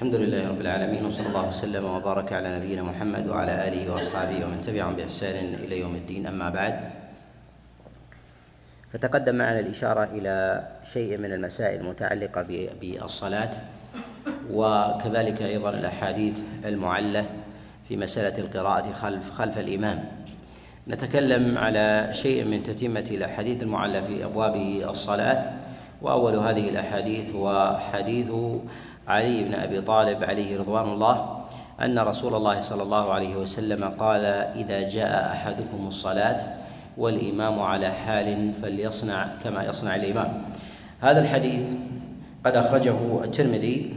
الحمد لله رب العالمين وصلى الله وسلم وبارك على نبينا محمد وعلى آله وأصحابه ومن تبعهم بإحسان إلى يوم الدين. أما بعد فتقدم معنا الإشارة إلى شيء من المسائل المتعلقة بالصلاة وكذلك أيضا الأحاديث المعلة في مسألة القراءة خلف خلف الإمام. نتكلم على شيء من تتمة الأحاديث المعلة في أبواب الصلاة وأول هذه الأحاديث هو حديث علي بن أبي طالب عليه رضوان الله أن رسول الله صلى الله عليه وسلم قال إذا جاء أحدكم الصلاة والإمام على حال فليصنع كما يصنع الإمام. هذا الحديث قد أخرجه الترمذي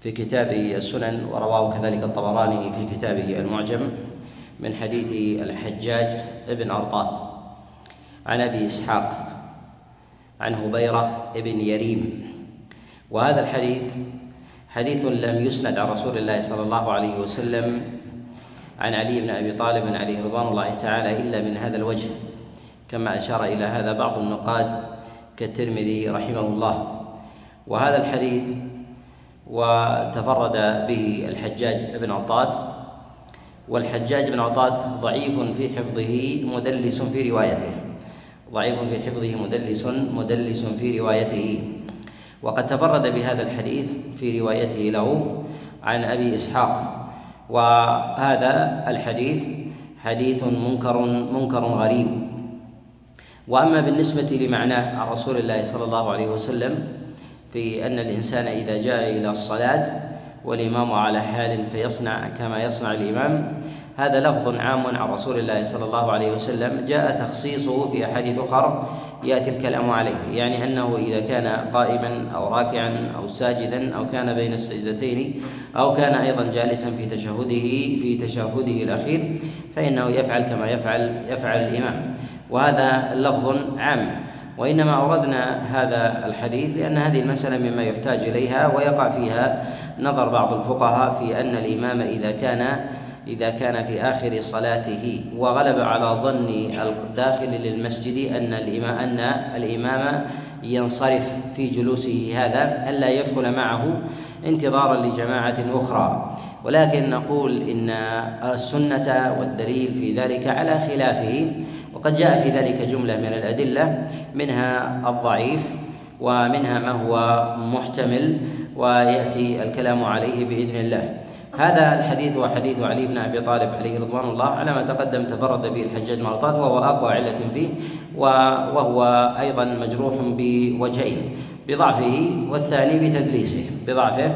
في كتاب السنن ورواه كذلك الطبراني في كتابه المعجم من حديث الحجاج ابن أرطاة. عن أبي إسحاق عن هبيرة ابن يريم وهذا الحديث حديث لم يسند عن رسول الله صلى الله عليه وسلم عن علي بن أبي طالب عليه رضوان الله تعالى إلا من هذا الوجه كما أشار إلى هذا بعض النقاد كالترمذي رحمه الله. وهذا الحديث وتفرد به الحجاج بن عطات والحجاج بن عطات ضعيف في حفظه مدلس في روايته ضعيف في حفظه مدلس مدلس في روايته. وقد تفرد بهذا الحديث في روايته له عن أبي إسحاق. وهذا الحديث حديث منكر منكر غريب. وأما بالنسبة لمعناه عن رسول الله صلى الله عليه وسلم في أن الإنسان إذا جاء إلى الصلاة والإمام على حال فيصنع كما يصنع الإمام هذا لفظ عام عن رسول الله صلى الله عليه وسلم. جاء تخصيصه في أحاديث اخر ياتي الكلام عليه. يعني أنه إذا كان قائما أو راكعا أو ساجدا أو كان بين السجدتين أو كان أيضا جالسا في تشهده في تشهده الأخير فإنه يفعل كما يفعل يفعل الإمام. وهذا لفظ عام. وإنما أوردنا هذا الحديث لأن هذه المسألة مما يحتاج إليها ويقع فيها نظر بعض الفقهاء في أن الإمام إذا كان إذا كان في آخر صلاته وغلب على ظن الداخل للمسجد أن الإمام أن الإمام ينصرف في جلوسه هذا ألا يدخل معه انتظارا لجماعة أخرى. ولكن نقول إن السنة والدليل في ذلك على خلافه وقد جاء في ذلك جملة من الأدلة منها الضعيف ومنها ما هو محتمل ويأتي الكلام عليه بإذن الله. هذا الحديث هو حديث علي بن أبي طالب عليه رضوان الله على ما تقدم تفرد به الحجاج مرطات وهو اقوى عله فيه وهو أيضا مجروح بوجهين بضعفه والثاني بتدليسه بضعفه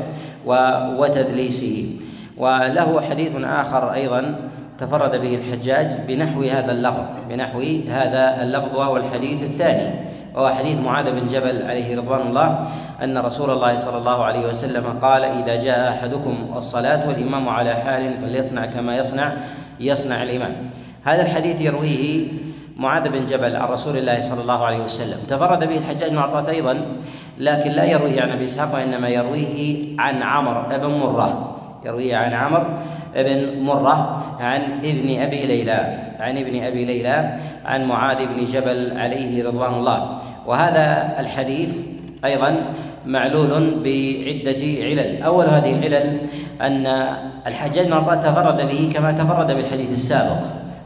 وتدليسه. وله حديث آخر أيضا تفرد به الحجاج بنحو هذا اللفظ بنحو هذا اللفظ وهو الحديث الثاني. وهو حديث معاذ بن جبل عليه رضوان الله أن رسول الله صلى الله عليه وسلم قال إذا جاء أحدكم الصلاة والإمام على حال فليصنع كما يصنع يصنع الإمام. هذا الحديث يرويه معاذ بن جبل عن رسول الله صلى الله عليه وسلم. تفرد به الحجاج بن عطاة أيضا لكن لا يرويه عن أبي إسحاق وإنما يرويه عن عمر بن مرة. يرويه عن عمر بن مرة عن ابن أبي ليلى عن ابن أبي ليلى عن معاذ بن جبل عليه رضوان الله. وهذا الحديث أيضا معلول بعدة علل. أول هذه العلل أن الحجاج بن عطاء تفرد به كما تفرد بالحديث السابق.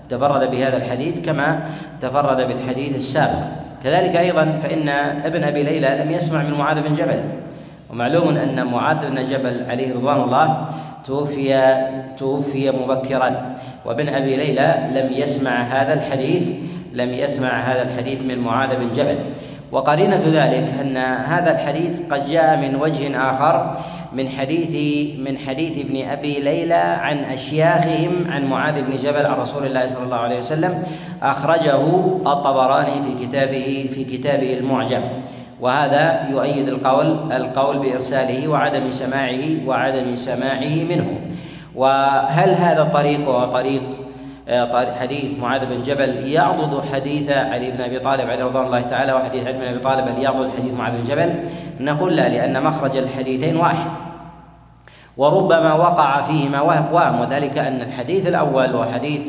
تفرد بهذا الحديث كما تفرد بالحديث السابق. كذلك أيضا فإن ابن أبي ليلى لم يسمع من معاذ بن جبل. ومعلوم أن معاذ بن جبل عليه رضوان الله توفي توفي مبكرا. وابن أبي ليلى لم يسمع هذا الحديث لم يسمع هذا الحديث من معاذ بن جبل. وقرينة ذلك أن هذا الحديث قد جاء من وجه آخر من حديث من حديث ابن أبي ليلى عن أشياخهم عن معاذ بن جبل عن رسول الله صلى الله عليه وسلم أخرجه الطبراني في كتابه في كتابه المعجم. وهذا يؤيد القول القول بإرساله وعدم سماعه وعدم سماعه منه. وهل هذا الطريق هو طريق حديث معاذ بن جبل يعضد حديث علي بن أبي طالب عليه رضوان الله تعالى وحديث علي بن أبي طالب يعضد حديث معاذ بن جبل؟ نقول لا لأن مخرج الحديثين واحد وربما وقع فيهما وهم وذلك أن الحديث الأول وحديث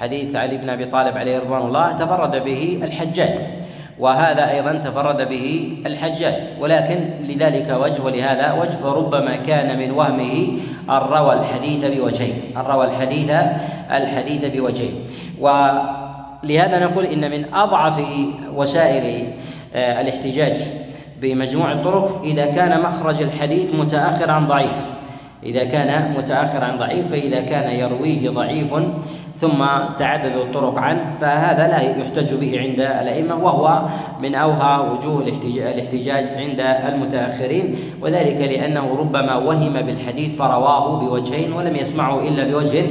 حديث علي بن أبي طالب عليه رضوان الله تفرد به الحجاج وهذا أيضا تفرد به الحجاج. ولكن لذلك وجه ولهذا وجه فربما كان من وهمه أن روى الحديث بوجهين. أن روى الحديث الحديث بوجهين. ولهذا نقول إن من أضعف وسائل آه، الاحتجاج بمجموع الطرق إذا كان مخرج الحديث متأخر عن ضعيف. إذا كان متأخر عن ضعيف فإذا كان يرويه ضعيف ثم تعدد الطرق عنه فهذا لا يحتج به عند الأئمة وهو من أوهى وجوه الاحتجاج عند المتأخرين وذلك لأنه ربما وهم بالحديث فرواه بوجهين ولم يسمعه إلا بوجه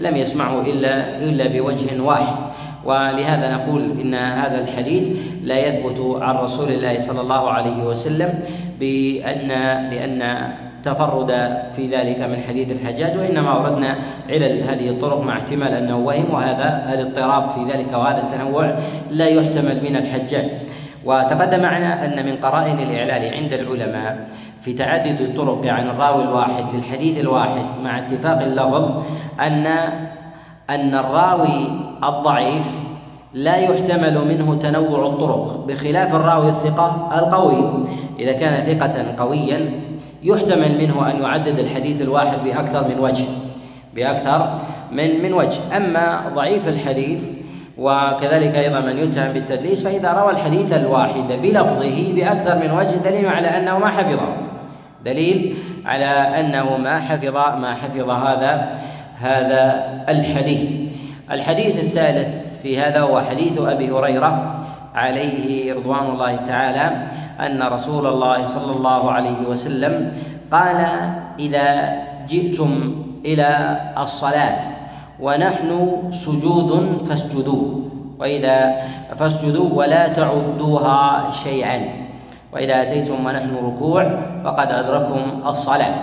لم يسمعه إلا إلا بوجه واحد. ولهذا نقول إن هذا الحديث لا يثبت عن رسول الله صلى الله عليه وسلم بأن لأن تفرد في ذلك من حديث الحجاج وإنما اوردنا علل هذه الطرق مع احتمال أنه وهم وهذا الاضطراب في ذلك وهذا التنوع لا يحتمل من الحجاج. وتقدم معنا أن من قرائن الإعلال عند العلماء في تعدد الطرق عن الراوي الواحد للحديث الواحد مع اتفاق اللفظ ان أن الراوي الضعيف لا يحتمل منه تنوع الطرق بخلاف الراوي الثقة القوي. إذا كان ثقة قويا يحتمل منه أن يعدد الحديث الواحد بأكثر من وجه بأكثر من من وجه. أما ضعيف الحديث وكذلك أيضا من يتهم بالتدليس فإذا روى الحديث الواحد بلفظه بأكثر من وجه دليل على أنه ما حفظه دليل على أنه ما حفظ ما حفظ هذا هذا الحديث. الحديث الثالث في هذا هو حديث أبي هريرة عليه رضوان الله تعالى أن رسول الله صلى الله عليه وسلم قال إذا جئتم إلى الصلاة ونحن سجود فاسجدوا وإذا فاسجدوا ولا تعدوها شيئا وإذا أتيتم ونحن ركوع فقد أدركم الصلاة.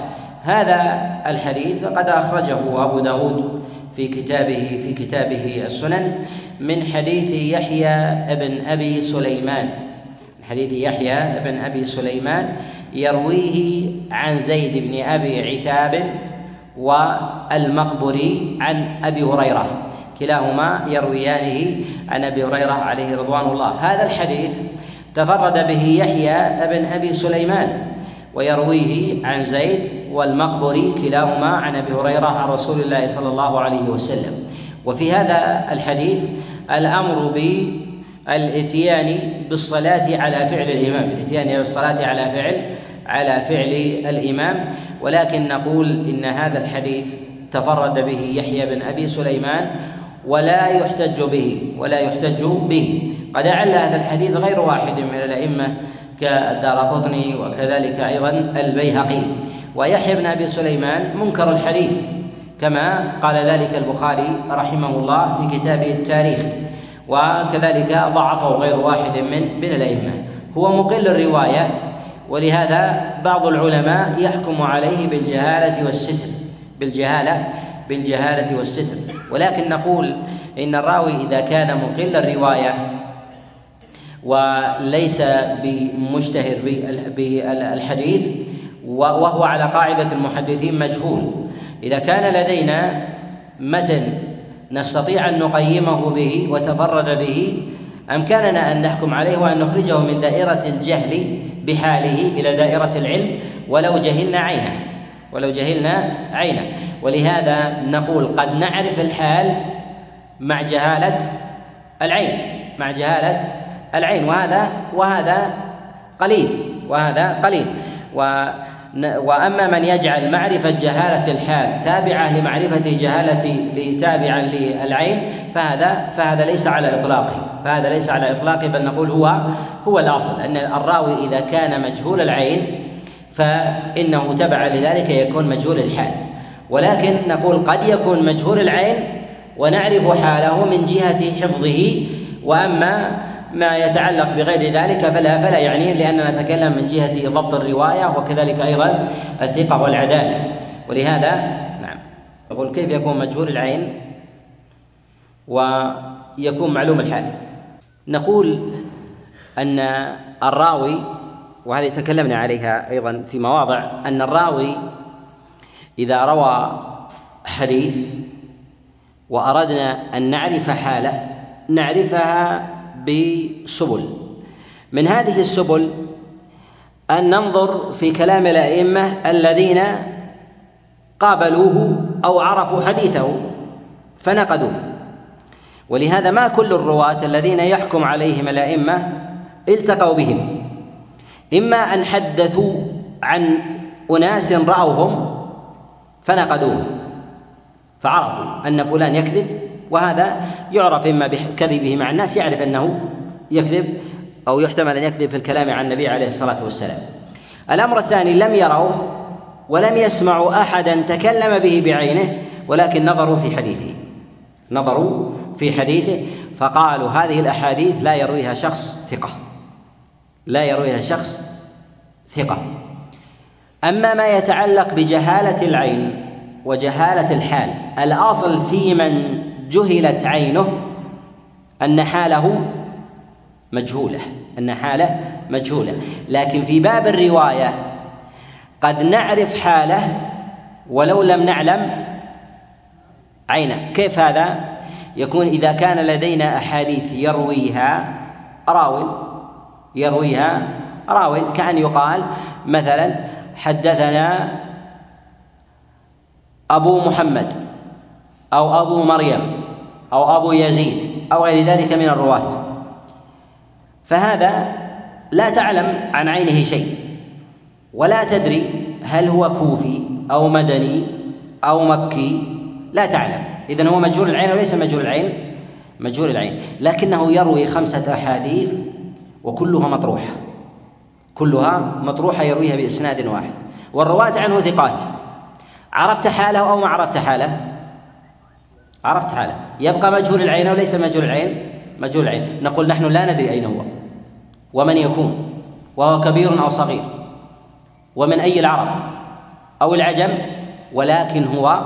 هذا الحديث قد أخرجه أبو داود في كتابه في كتابه السنن من حديث يحيى بن أبي سليمان. حديث يحيى بن أبي سليمان يرويه عن زيد بن أبي عتاب والمقبري عن أبي هريرة. كلاهما يرويانه عن أبي هريرة عليه رضوان الله. هذا الحديث تفرد به يحيى بن أبي سليمان. ويرويه عن زيد والمقبري كلاهما عن أبي هريرة عن رسول الله صلى الله عليه وسلم. وفي هذا الحديث الأمر بالإتيان بالصلاة على فعل الإمام الإتيان بالصلاة على فعل على فعل الإمام. ولكن نقول إن هذا الحديث تفرد به يحيى بن أبي سليمان ولا يحتج به ولا يحتج به. قد أعل هذا الحديث غير واحد من الأئمة كالدارقطني وكذلك أيضا البيهقي. ويحيى بن أبي سليمان منكر الحديث كما قال ذلك البخاري رحمه الله في كتابه التاريخ. وكذلك ضعفه غير واحد من من الأئمة. هو مقل الرواية ولهذا بعض العلماء يحكم عليه بالجهالة والستر. بالجهالة بالجهالة والستر. ولكن نقول إن الراوي إذا كان مقل الرواية وليس بمشتهر بالحديث وهو على قاعدة المحدثين مجهول. إذا كان لدينا متن نستطيع أن نقيمه به وتفرد به أمكننا أن نحكم عليه وأن نخرجه من دائرة الجهل بحاله إلى دائرة العلم ولو جهلنا عينه ولو جهلنا عينه. ولهذا نقول قد نعرف الحال مع جهالة العين مع جهالة العين وهذا وهذا قليل وهذا قليل. و وأما من يجعل معرفة جهالة الحال تابعة لمعرفة جهالة تابعا للعين فهذا فهذا ليس على إطلاقه. فهذا ليس على إطلاقه بل نقول هو هو الأصل أن الراوي إذا كان مجهول العين فإنه تبعا لذلك يكون مجهول الحال. ولكن نقول قد يكون مجهول العين ونعرف حاله من جهة حفظه. وأما ما يتعلق بغير ذلك فلا فلا يعني لأننا نتكلم من جهة ضبط الرواية وكذلك أيضا الثقة والعدالة. ولهذا نعم. يقول كيف يكون مجهول العين ويكون معلوم الحال؟ نقول أن الراوي وهذه تكلمنا عليها أيضا في مواضع أن الراوي إذا روى حديث وأردنا أن نعرف حاله نعرفها بسبل. من هذه السبل أن ننظر في كلام الأئمة الذين قابلوه أو عرفوا حديثه فنقدوه. ولهذا ما كل الرواة الذين يحكم عليهم الأئمة التقوا بهم. إما أن حدثوا عن أناس رأوهم فنقدوه فعرفوا أن فلان يكذب وهذا يعرف إما بكذبه مع الناس يعرف أنه يكذب أو يحتمل أن يكذب في الكلام عن النبي عليه الصلاة والسلام. الأمر الثاني لم يروا ولم يسمعوا أحدا تكلم به بعينه ولكن نظروا في حديثه. نظروا في حديثه فقالوا هذه الأحاديث لا يرويها شخص ثقة. لا يرويها شخص ثقة. أما ما يتعلق بجهالة العين وجهالة الحال الأصل في من جهلت عينه أن حاله مجهولة أن حاله مجهولة. لكن في باب الرواية قد نعرف حاله ولو لم نعلم عينه. كيف هذا؟ يكون إذا كان لدينا أحاديث يرويها راوي يرويها راوي. كأن يقال مثلا حدثنا أبو محمد أو أبو مريم أو أبو يزيد أو غير ذلك من الرواة. فهذا لا تعلم عن عينه شيء ولا تدري هل هو كوفي أو مدني أو مكي لا تعلم. إذن هو مجهول العين وليس مجهول العين؟ مجهول العين. لكنه يروي خمسة أحاديث وكلها مطروحة. كلها مطروحة يرويها بإسناد واحد. والرواة عنه ثقات. عرفت حاله أو ما عرفت حاله؟ عرفت حالة؟ يبقى مجهول العين أو ليس مجهول العين؟ مجهول العين. نقول نحن لا ندري أين هو. ومن يكون؟ وهو كبير أو صغير. ومن أي العرب؟ أو العجم؟ ولكن هو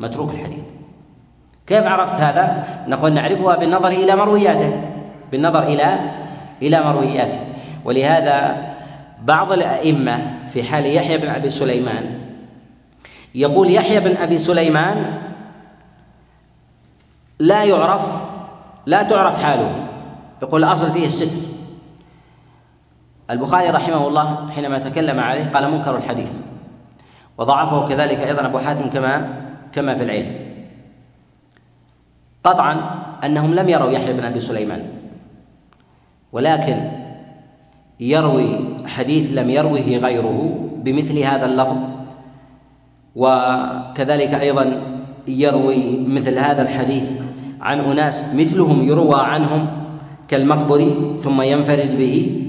متروك الحديث. كيف عرفت هذا؟ نقول نعرفها بالنظر إلى مروياته. بالنظر إلى إلى مروياته. ولهذا بعض الأئمة في حال يحيى بن أبي سليمان يقول يحيى بن أبي سليمان لا يعرف لا تعرف حاله. يقول الأصل فيه الستر. البخاري رحمه الله حينما تكلم عليه قال منكر الحديث. وضعفه كذلك أيضا أبو حاتم كما كما في العلم. قطعا أنهم لم يروا يحيى بن أبي سليمان. ولكن يروي حديث لم يروه غيره بمثل هذا اللفظ. وكذلك أيضا يروي مثل هذا الحديث عن أناس مثلهم يروى عنهم كالمقبري ثم ينفرد به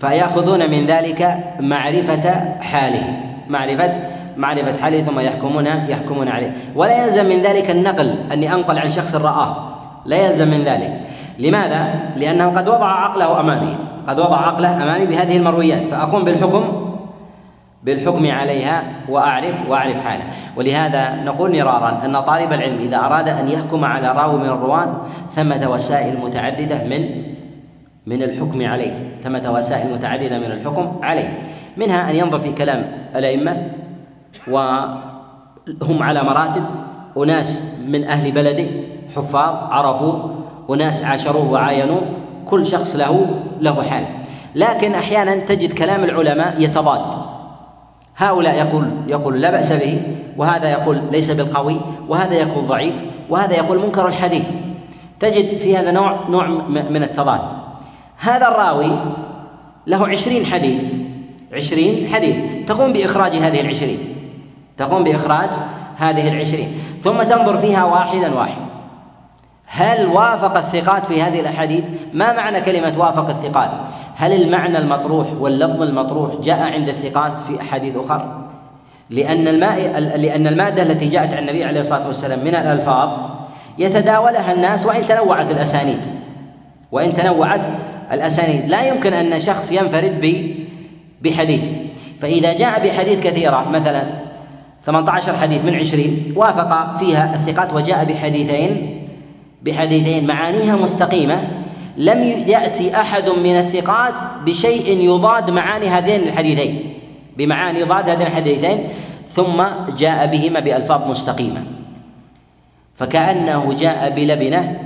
فيأخذون من ذلك معرفة حاله معرفة معرفة حاله ثم يحكمون يحكمون عليه. ولا يلزم من ذلك النقل أني أنقل عن شخص رآه. لا يلزم من ذلك. لماذا؟ لأنه قد وضع عقله أمامي قد وضع عقله أمامي بهذه المرويات فأقوم بالحكم بالحكم عليها وأعرف وأعرف حاله. ولهذا نقول مرارا أن طالب العلم إذا أراد أن يحكم على راوي من الرواة ثمة وسائل متعددة من من الحكم عليه. ثمة وسائل متعددة من الحكم عليه. منها أن ينظر في كلام الأئمة وهم على مراتب. أناس من أهل بلده حفاظ عرفوا أناس عاشروه وعاينوه. كل شخص له له حال. لكن أحيانا تجد كلام العلماء يتضاد. هؤلاء يقول يقول لا بأس به وهذا يقول ليس بالقوي وهذا يقول ضعيف وهذا يقول منكر الحديث. تجد في هذا نوع نوع من التضاد. هذا الراوي له عشرين حديث عشرين حديث. تقوم بإخراج هذه العشرين. تقوم بإخراج هذه العشرين. ثم تنظر فيها واحدا واحدا هل وافق الثقات في هذه الأحاديث؟ ما معنى كلمة وافق الثقات؟ هل المعنى المطروح واللفظ المطروح جاء عند الثقات في أحاديث أخرى لأن الماء لأن المادة التي جاءت عن النبي عليه الصلاة والسلام من الألفاظ يتداولها الناس وإن تنوعت الأسانيد. وإن تنوعت الأسانيد. لا يمكن أن شخص ينفرد بحديث. فإذا جاء بحديث كثيرة مثلا 18 حديث من 20 وافق فيها الثقات وجاء بحديثين بحديثين معانيها مستقيمة لم يأتي أحد من الثقات بشيء يضاد معاني هذين الحديثين بمعاني يضاد هذين الحديثين ثم جاء بهما بألفاظ مستقيمة. فكأنه جاء بلبنة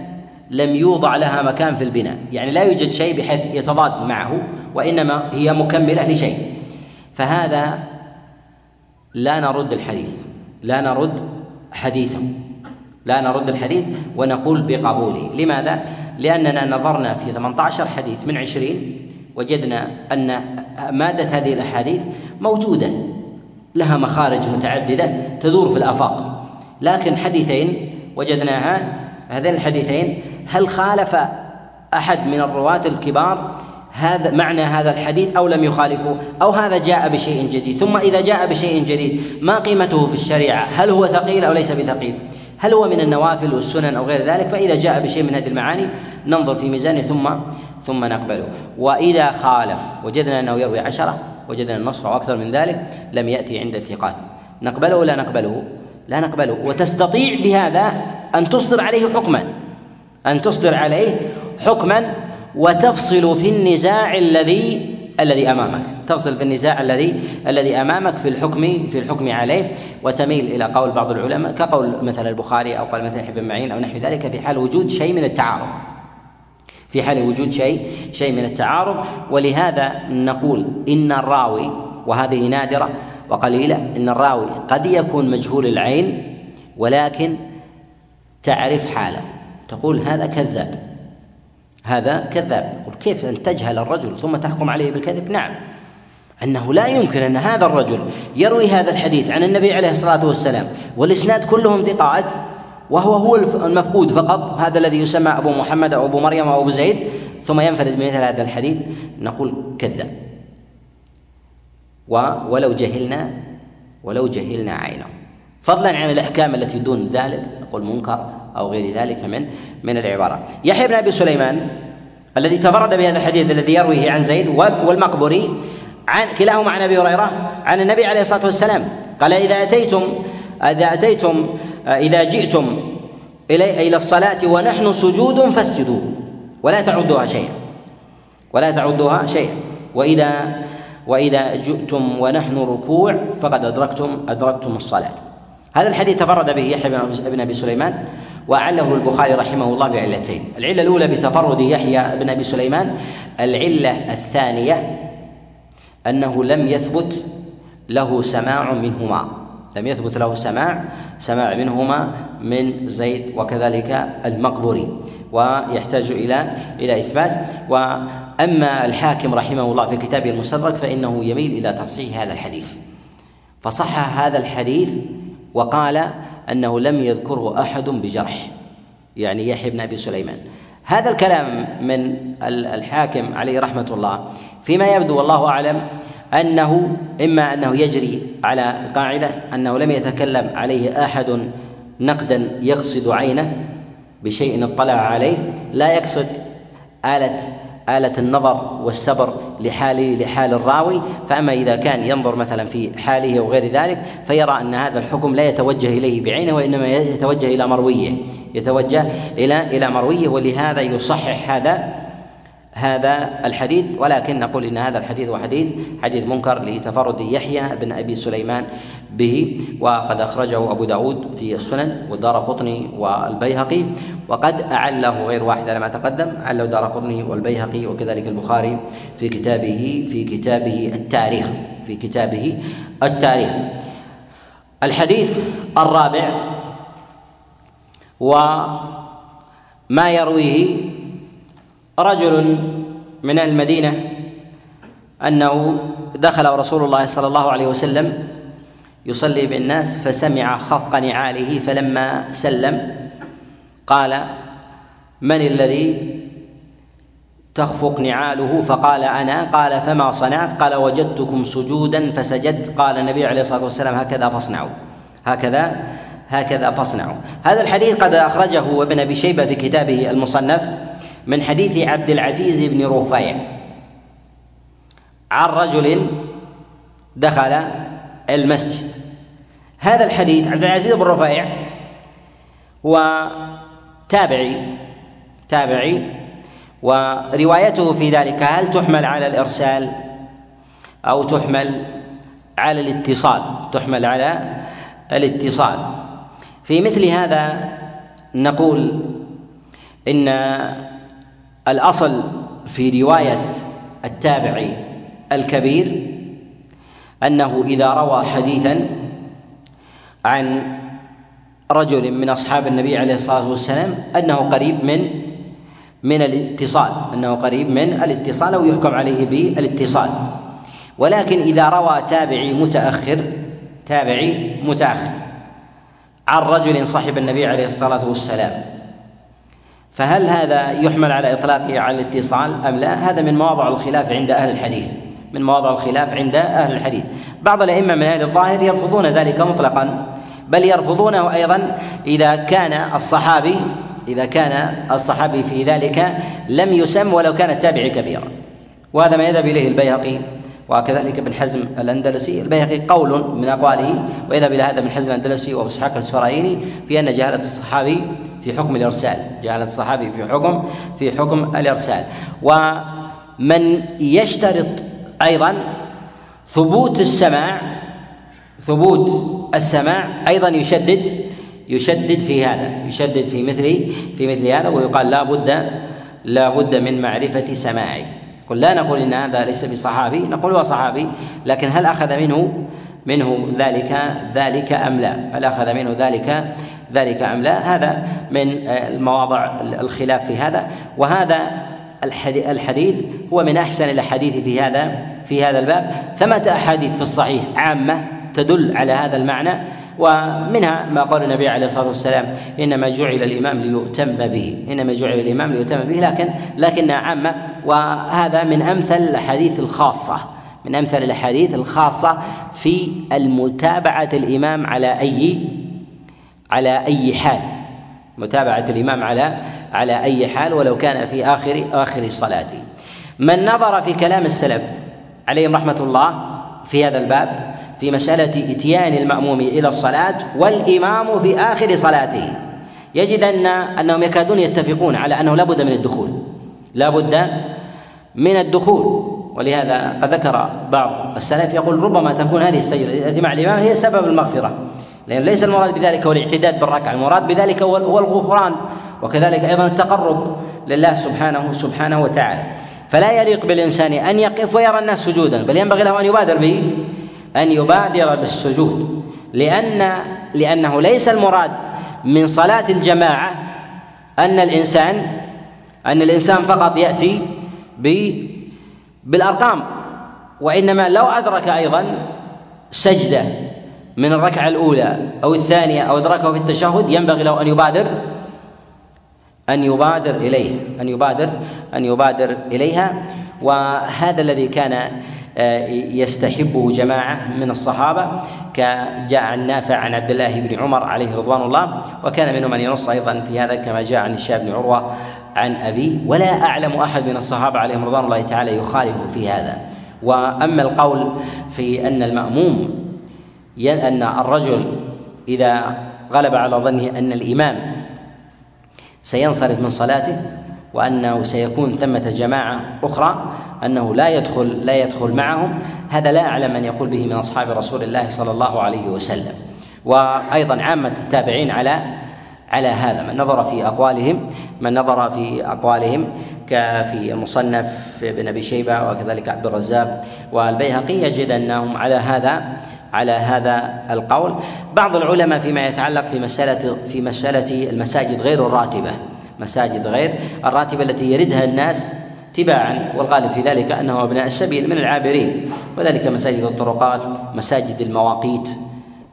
لم يوضع لها مكان في البناء يعني لا يوجد شيء بحيث يتضاد معه وإنما هي مكملة لشيء. فهذا لا نرد الحديث لا نرد حديثه. لا نرد الحديث ونقول بقبوله. لماذا؟ لأننا نظرنا في 18 حديث من 20 وجدنا أن مادة هذه الأحاديث موجودة لها مخارج متعددة تدور في الآفاق. لكن حديثين وجدناها هذين الحديثين هل خالف أحد من الرواة الكبار هذا معنى هذا الحديث أو لم يخالفه؟ أو هذا جاء بشيء جديد؟ ثم إذا جاء بشيء جديد ما قيمته في الشريعة؟ هل هو ثقيل أو ليس بثقيل؟ هل هو من النوافل والسنن أو غير ذلك؟ فإذا جاء بشيء من هذه المعاني ننظر في ميزانه ثم ثم نقبله. وإذا خالف وجدنا أنه يروي عشرة وجدنا النص أو أكثر من ذلك لم يأتي عند الثقات. نقبله ولا نقبله؟ لا نقبله. وتستطيع بهذا أن تصدر عليه حكما. أن تصدر عليه حكما وتفصل في النزاع الذي الذي أمامك. تفصل في النزاع الذي الذي أمامك في الحكم في الحكم عليه وتميل إلى قول بعض العلماء كقول مثلا البخاري أو قال مثلا ابن معين أو نحو ذلك في حال وجود شيء من التعارض. في حال وجود شيء شيء من التعارض. ولهذا نقول إن الراوي وهذه نادرة وقليلة إن الراوي قد يكون مجهول العين ولكن تعرف حاله. تقول هذا كذاب. هذا كذاب. يقول كيف أن تجهل الرجل ثم تحكم عليه بالكذب؟ نعم. أنه لا يمكن أن هذا الرجل يروي هذا الحديث عن النبي عليه الصلاة والسلام والإسناد كلهم ثقات وهو هو المفقود فقط. هذا الذي يسمى أبو محمد أو أبو مريم أو أبو زيد. ثم ينفرد بمثل هذا الحديث. نقول كذاب. ولو جهلنا ولو جهلنا عينه. فضلا عن الأحكام التي دون ذلك. نقول منكر. أو غير ذلك من من العبارة. يحيى بن أبي سليمان الذي تفرد بهذا الحديث الذي يرويه عن زيد والمقبري عن كلاهما عن أبي هريرة عن النبي عليه الصلاة والسلام. قال إذا أتيتم إذا أتيتم إذا جئتم إلى إلى الصلاة ونحن سجود فاسجدوا ولا تعدوها شيئا. ولا تعدوها شيئا. وإذا وإذا جئتم ونحن ركوع فقد أدركتم أدركتم الصلاة. هذا الحديث تفرد به يحيى بن أبي سليمان وعله البخاري رحمه الله بعلتين. العلة الأولى بتفرد يحيى بن أبي سليمان العلة الثانية أنه لم يثبت له سماع منهما. لم يثبت له سماع سماع منهما من زيد وكذلك المقبوري. ويحتاج إلى إلى إثبات. وأما الحاكم رحمه الله في كتابه المستدرك فإنه يميل إلى تصحيح هذا الحديث. فصح هذا الحديث وقال أنه لم يذكره أحد بجرح يعني يحيى بن أبي سليمان. هذا الكلام من الحاكم عليه رحمة الله فيما يبدو والله أعلم أنه إما أنه يجري على القاعدة أنه لم يتكلم عليه أحد نقدا يقصد عينه بشيء اطلع عليه لا يقصد آلة آلة النظر والسبر لحال لحال الراوي. فأما إذا كان ينظر مثلا في حاله أو غير ذلك فيرى أن هذا الحكم لا يتوجه إليه بعينه وإنما يتوجه إلى مرويه. يتوجه إلى إلى مرويه ولهذا يصحح هذا هذا الحديث. ولكن نقول إن هذا الحديث هو حديث حديث منكر لتفرد يحيى بن أبي سليمان به وقد أخرجه أبو داود في السنن والدار قطني والبيهقي وقد أعله غير واحد على ما تقدم أعله دار قطني والبيهقي وكذلك البخاري في كتابه في كتابه التاريخ في كتابه التاريخ. الحديث الرابع وما يرويه رجل من المدينة أنه دخل رسول الله صلى الله عليه وسلم يصلي بالناس فسمع خفق نعاله فلما سلم قال من الذي تخفق نعاله؟ فقال أنا. قال فما صنعت؟ قال وجدتكم سجودا فسجدت. قال النبي عليه الصلاة والسلام هكذا فاصنعوا. هكذا هكذا فاصنعوا. هذا الحديث قد أخرجه ابن أبي شيبة في كتابه المصنف من حديث عبد العزيز بن رفيع. عن رجل دخل المسجد. هذا الحديث عبد العزيز بن رفيع هو تابعي تابعي وروايته في ذلك هل تحمل على الإرسال أو تحمل على الاتصال؟ تحمل على الاتصال. في مثل هذا نقول إن الأصل في رواية التابع الكبير أنه إذا روى حديثا عن رجل من أصحاب النبي عليه الصلاة والسلام أنه قريب من من الاتصال أنه قريب من الاتصال أو يحكم عليه بالإتصال. ولكن إذا روى تابعي متأخر تابعي متأخر عن رجل صاحب النبي عليه الصلاة والسلام فهل هذا يحمل على إطلاقه على الاتصال أم لا؟ هذا من مواضع الخلاف عند أهل الحديث. من مواضع الخلاف عند أهل الحديث. بعض الأئمة من أهل الظاهر يرفضون ذلك مطلقا بل يرفضونه أيضا إذا كان الصحابي إذا كان الصحابي في ذلك لم يسم ولو كان التابع كبيرا. وهذا ما يذهب إليه البيهقي وكذلك ابن حزم الأندلسي. البيهقي قول من أقواله ويذهب إلى هذا ابن حزم الأندلسي وابو إسحاق السفرايني في أن جهالة الصحابي في حكم الإرسال جهالة الصحابي في حكم في حكم الإرسال. ومن يشترط أيضا ثبوت السماع ثبوت السماع أيضا يشدد يشدد في هذا يشدد في مثل في مثل هذا ويقال لا بد لا بد من معرفة سماعه قل لا نقول إن هذا ليس بصحابي نقول هو صحابي لكن هل أخذ منه منه ذلك ذلك أم لا؟ هل أخذ منه ذلك ذلك أم لا؟ هذا من المواضع الخلاف في هذا وهذا الحديث هو من أحسن الأحاديث في هذا في هذا الباب. ثمة أحاديث في الصحيح عامة تدل على هذا المعنى ومنها ما قال النبي عليه الصلاة والسلام إنما جعل الإمام ليؤتم به. إنما جعل الإمام ليؤتم به لكن لكنها عامة وهذا من أمثل الأحاديث الخاصة. من أمثل الأحاديث الخاصة في المتابعة الإمام على اي على أي حال. متابعة الإمام على على أي حال ولو كان في اخر آخر صلاته. من نظر في كلام السلف عليهم رحمة الله في هذا الباب في مسألة إتيان المأموم إلى الصلاة والإمام في آخر صلاته يجد أن أنهم يكادون يتفقون على أنه لا بد من الدخول. لا بد من الدخول. ولهذا قد ذكر بعض السلف يقول ربما تكون هذه السجدة التي مع الإمام هي سبب المغفرة لأن ليس المراد بذلك هو الاعتداد بالركعة المراد بذلك هو الغفران. وكذلك أيضا التقرب لله سبحانه سبحانه وتعالى. فلا يليق بالإنسان أن يقف ويرى الناس سجودا بل ينبغي له أن يبادر به أن يبادر بالسجود. لأن لأنه ليس المراد من صلاة الجماعة أن الإنسان أن الإنسان فقط يأتي بالأرقام وإنما لو أدرك أيضا سجدة من الركعة الأولى أو الثانية أو أدركه في التشهد ينبغي له أن يبادر أن يبادر إليه أن يبادر أن يبادر إليها. وهذا الذي كان آه، يستحبه جماعة من الصحابة كجاء عن نافع عن عبد الله بن عمر عليه رضوان الله وكان منهم من ينص أيضا في هذا كما جاء عن هشام بن عروة عن أبي. ولا أعلم أحد من الصحابة عليهم رضوان الله تعالى يخالف في هذا. وأما القول في أن المأموم أن الرجل إذا غلب على ظنه أن الإمام سينصرف من صلاته وأنه سيكون ثمة جماعة أخرى أنه لا يدخل لا يدخل معهم. هذا لا أعلم من يقول به من أصحاب رسول الله صلى الله عليه وسلم. وأيضا عامة التابعين على على هذا من نظر في أقوالهم من نظر في أقوالهم كفي المصنف ابن أبي شيبة وكذلك عبد الرزاق. والبيهقي يجد أنهم على هذا على هذا القول. بعض العلماء فيما يتعلق في مساله في مسألة المساجد غير الراتبة. مساجد غير الراتبة التي يردها الناس تباعا والغالب في ذلك أنه أبناء السبيل من العابرين. وذلك مساجد الطرقات مساجد المواقيت.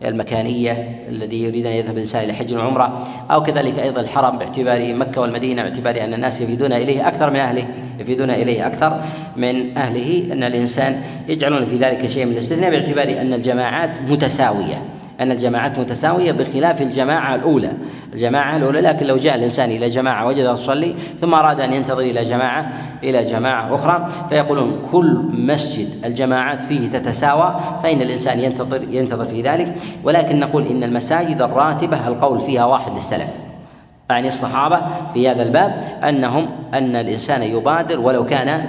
المكانية الذي يريد أن يذهب الإنسان إلى حج وعمرة أو كذلك أيضا الحرم باعتبار مكة والمدينة باعتبار أن الناس يفيدون إليه أكثر من أهله يفيدون إليه أكثر من أهله أن الإنسان يجعلون في ذلك شيء من الاستثناء باعتبار أن الجماعات متساوية. أن الجماعات متساوية بخلاف الجماعة الأولى. الجماعة الأولى لكن لو جاء الإنسان إلى جماعة وجدها تصلي ثم أراد أن ينتظر إلى جماعة إلى جماعة أخرى فيقولون كل مسجد الجماعات فيه تتساوى فإن الإنسان ينتظر ينتظر في ذلك. ولكن نقول إن المساجد الراتبة القول فيها واحد للسلف. يعني الصحابة في هذا الباب أنهم أن الإنسان يبادر ولو كان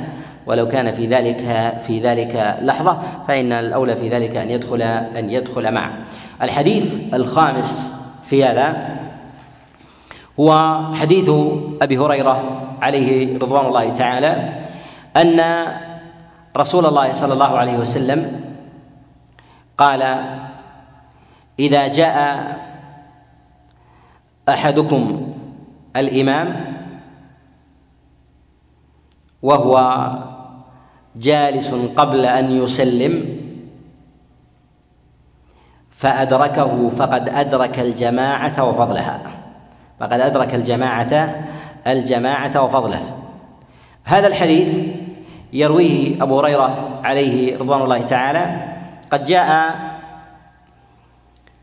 ولو كان في ذلك في ذلك لحظة فإن الأولى في ذلك أن يدخل أن يدخل معه. الحديث الخامس في هذا هو حديث أبي هريرة عليه رضوان الله تعالى أن رسول الله صلى الله عليه وسلم قال إذا جاء أحدكم الإمام وهو جالس قبل أن يسلم فأدركه فقد أدرك الجماعة وفضلها. فقد أدرك الجماعة الجماعة وفضلها. هذا الحديث يرويه أبو هريرة عليه رضوان الله تعالى. قد جاء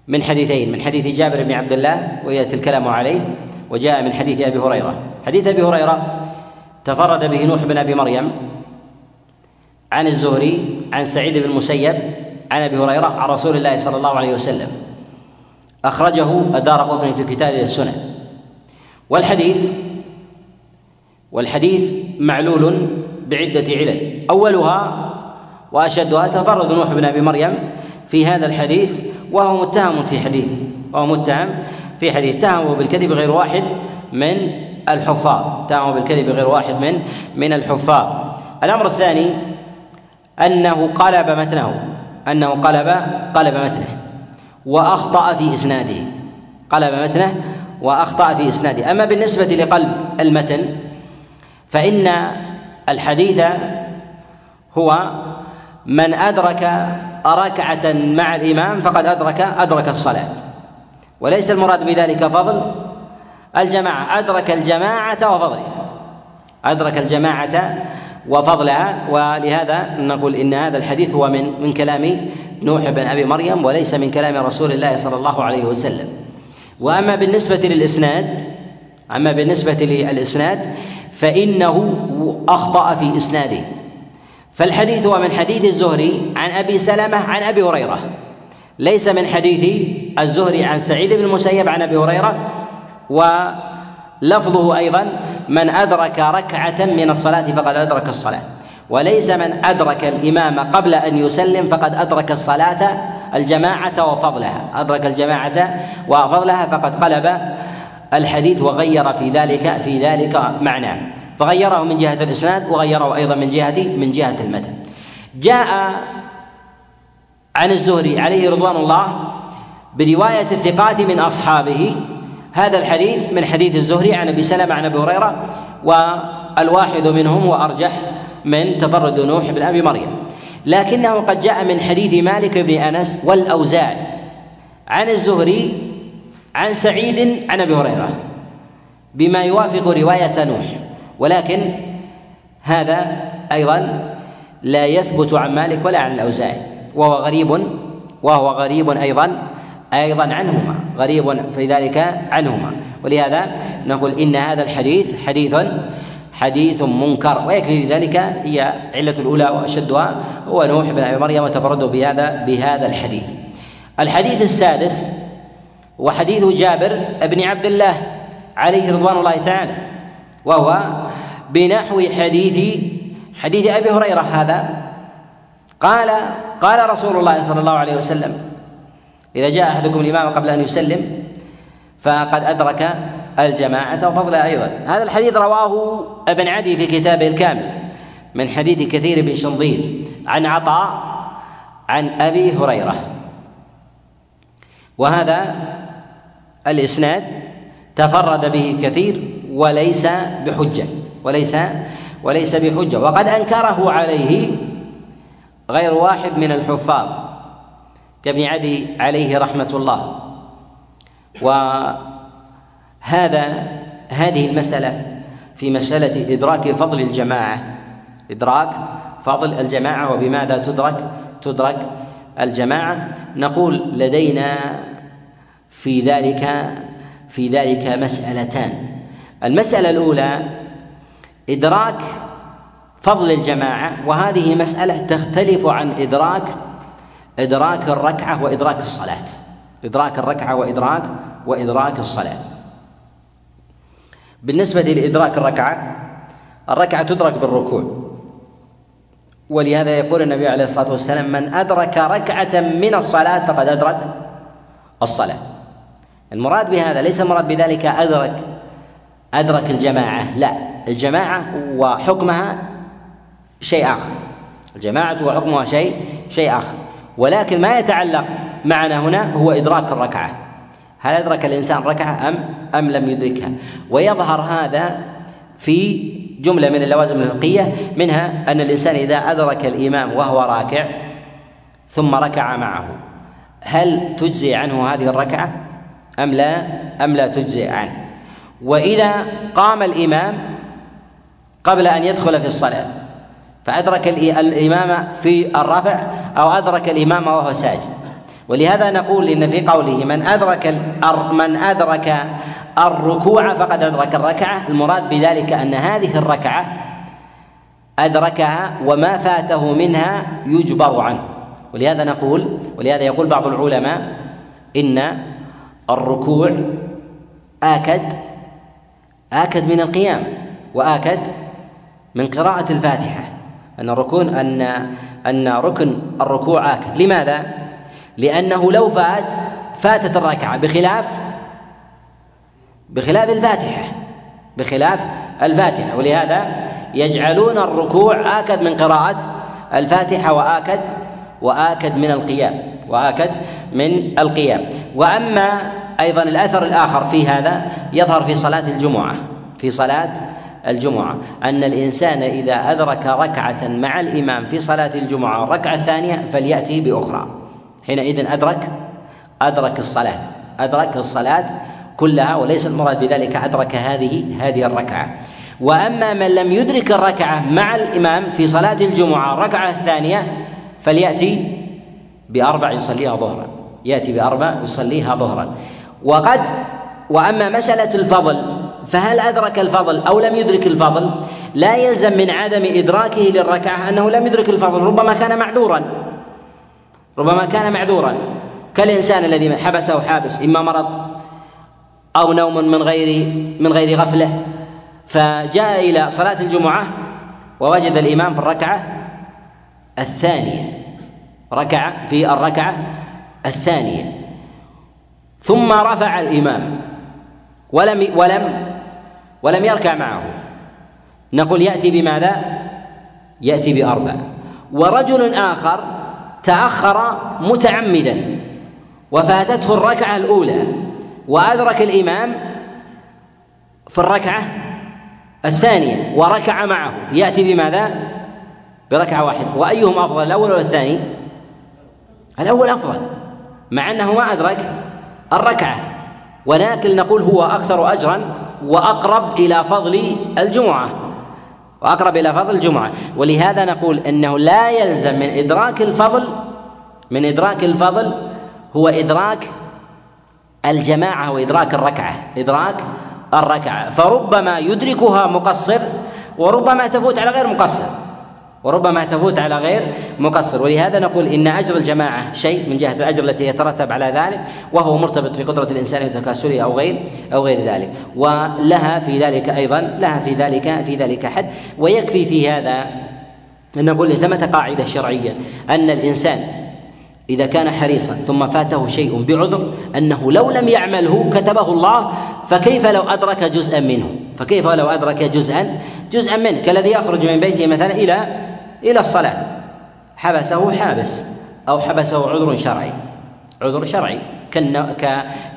من حديثين من حديث جابر بن عبد الله وياتي الكلام عليه وجاء من حديث أبي هريرة. حديث أبي هريرة تفرد به نوح بن أبي مريم عن الزهري عن سعيد بن المسيب عن أبي هريرة عن رسول الله صلى الله عليه وسلم. أخرجه الدار قطني في كتابه السنن. والحديث والحديث معلول بعدة علل. أولها وأشدها تفرد نوح بن أبي مريم في هذا الحديث وهو متهم في حديثه وهو متهم في حديث. اتهمه بالكذب غير واحد من الحفاظ. اتهمه بالكذب غير واحد من من الحفاظ. الأمر الثاني أنه قلب متنه أنه قلب قلب متنه وأخطأ في إسناده قلب متنه وأخطأ في إسناده. أما بالنسبة لقلب المتن فإن الحديث هو من أدرك ركعة مع الإمام فقد أدرك أدرك الصلاة. وليس المراد بذلك فضل الجماعة أدرك الجماعة وفضلها أدرك الجماعة وفضلها ولهذا نقول إن هذا الحديث هو من من كلام نوح بن أبي مريم وليس من كلام رسول الله صلى الله عليه وسلم. وأما بالنسبة للإسناد أما بالنسبة للإسناد فإنه أخطأ في إسناده. فالحديث هو من حديث الزهري عن أبي سلمة عن أبي هريرة. ليس من حديث الزهري عن سعيد بن المسيب عن أبي هريرة. ولفظه أيضا من أدرك ركعة من الصلاة فقد أدرك الصلاة. وليس من أدرك الإمام قبل أن يسلم فقد أدرك الصلاة الجماعة وفضلها. أدرك الجماعة وفضلها فقد قلب الحديث وغير في ذلك في ذلك معناه فغيره من جهة الإسناد وغيره أيضا من جهة من جهة المتن. جاء عن الزهري عليه رضوان الله برواية الثقات من أصحابه هذا الحديث من حديث الزهري عن أبي سلمة عن أبي هريرة والواحد منهم وأرجح من تفرد نوح بن أبي مريم. لكنه قد جاء من حديث مالك بن أنس والأوزاعي عن الزهري عن سعيد عن أبي هريرة بما يوافق رواية نوح. ولكن هذا أيضا لا يثبت عن مالك ولا عن الأوزاعي وهو غريب وهو غريب أيضا أيضا عنهما غريب في ذلك عنهما. ولهذا نقول إن هذا الحديث حديث حديث منكر. ويكفي في ذلك هي علة الأولى وأشدها هو نوح بن أبي مريم وتفرده بهذا بهذا الحديث. الحديث السادس وحديث جابر بن عبد الله عليه رضوان الله تعالى وهو بنحو حديث حديث أبي هريرة هذا. قال قال رسول الله صلى الله عليه وسلم إذا جاء أحدكم الإمام قبل أن يسلم فقد أدرك الجماعة وفضلها أيضا. هذا الحديث رواه ابن عدي في كتابه الكامل من حديث كثير بن شنظير عن عطاء عن أبي هريرة. وهذا الإسناد تفرد به كثير وليس بحجة وليس وليس بحجة. وقد أنكره عليه غير واحد من الحفاظ. كابن عدي عليه رحمة الله. وهذا هذه المسألة في مسألة إدراك فضل الجماعة. إدراك فضل الجماعة وبماذا تدرك؟ تدرك الجماعة. نقول لدينا في ذلك في ذلك مسألتان. المسألة الأولى إدراك فضل الجماعة. وهذه مسألة تختلف عن إدراك إدراك الركعة وإدراك الصلاة. إدراك الركعة وإدراك وإدراك الصلاة. بالنسبة لإدراك الركعة الركعة تدرك بالركوع. ولهذا يقول النبي عليه الصلاة والسلام من أدرك ركعة من الصلاة فقد أدرك الصلاة. المراد بهذا ليس المراد بذلك أدرك أدرك الجماعة. لا الجماعة وحكمها شيء آخر. الجماعة وحكمها شيء شيء آخر. ولكن ما يتعلق معنا هنا هو إدراك الركعة. هل أدرك الإنسان ركعة أم أم لم يدركها؟ ويظهر هذا في جملة من اللوازم الفقهية منها أن الإنسان إذا أدرك الإمام وهو راكع ثم ركع معه هل تجزي عنه هذه الركعة؟ أم لا؟ أم لا تجزي عنه؟ وإذا قام الإمام قبل أن يدخل في الصلاة فأدرك الإمام في الرفع أو أدرك الإمام وهو ساجد. ولهذا نقول إن في قوله من أدرك من أدرك الركوع فقد أدرك الركعة المراد بذلك أن هذه الركعة أدركها وما فاته منها يجبر عنه. ولهذا نقول ولهذا يقول بعض العلماء إن الركوع آكد آكد من القيام وآكد من قراءة الفاتحة. أن الركون أن أن ركن الركوع آكد. لماذا؟ لأنه لو فات فاتت الركعة بخلاف بخلاف الفاتحة بخلاف الفاتحة. ولهذا يجعلون الركوع آكد من قراءة الفاتحة وآكد وآكد من القيام وآكد من القيام. وأما أيضا الأثر الآخر في هذا يظهر في صلاة الجمعة في صلاة الجمعة. أن الإنسان إذا أدرك ركعة مع الإمام في صلاة الجمعة والركعة الثانية فليأتي بأخرى. حينئذ أدرك أدرك الصلاة أدرك الصلاة كلها وليس المراد بذلك أدرك هذه هذه الركعة. وأما من لم يدرك الركعة مع الإمام في صلاة الجمعة الركعة الثانية فليأتي بأربع يصليها ظهرا. يأتي بأربع يصليها ظهرا. وقد وأما مسألة الفضل فهل أدرك الفضل أو لم يدرك الفضل؟ لا يلزم من عدم إدراكه للركعة أنه لم يدرك الفضل ربما كان معذورا. ربما كان معذورا. كالإنسان الذي حبسه حابس إما مرض أو نوم من غير من غير غفلة. فجاء إلى صلاة الجمعة ووجد الإمام في الركعة الثانية. ركع في الركعة الثانية. ثم رفع الإمام. ولم ولم ولم يركع معه نقول يأتي بماذا؟ يأتي بأربع ورجل آخر تأخر متعمدا وفاتته الركعة الأولى وأدرك الإمام في الركعة الثانية وركع معه يأتي بماذا؟ بركعة واحدة وأيهم أفضل الأول ولا الثاني؟ الأول أفضل مع أنه ما أدرك الركعة ولكن نقول هو أكثر أجرا وأقرب إلى فضل الجمعة. وأقرب إلى فضل الجمعة. ولهذا نقول أنه لا يلزم من إدراك الفضل من إدراك الفضل هو إدراك الجماعة وإدراك الركعة إدراك الركعة. فربما يدركها مقصر وربما تفوت على غير مقصر. وربما تفوت على غير مقصر. ولهذا نقول إن أجر الجماعة شيء من جهة الأجر التي يترتب على ذلك وهو مرتبط في قدرة الإنسان وتكاسله أو غير أو غير ذلك. ولها في ذلك أيضا لها في ذلك في ذلك حد. ويكفي في هذا أن نقول ثمه قاعدة شرعية أن الإنسان إذا كان حريصا ثم فاته شيء بعذر أنه لو لم يعمله كتبه الله فكيف لو أدرك جزءا منه؟ فكيف لو أدرك جزءا جزءا منه؟ كالذي يخرج من بيته مثلا إلى إلى الصلاة. حبسه حابس أو حبسه عذر شرعي. عذر شرعي.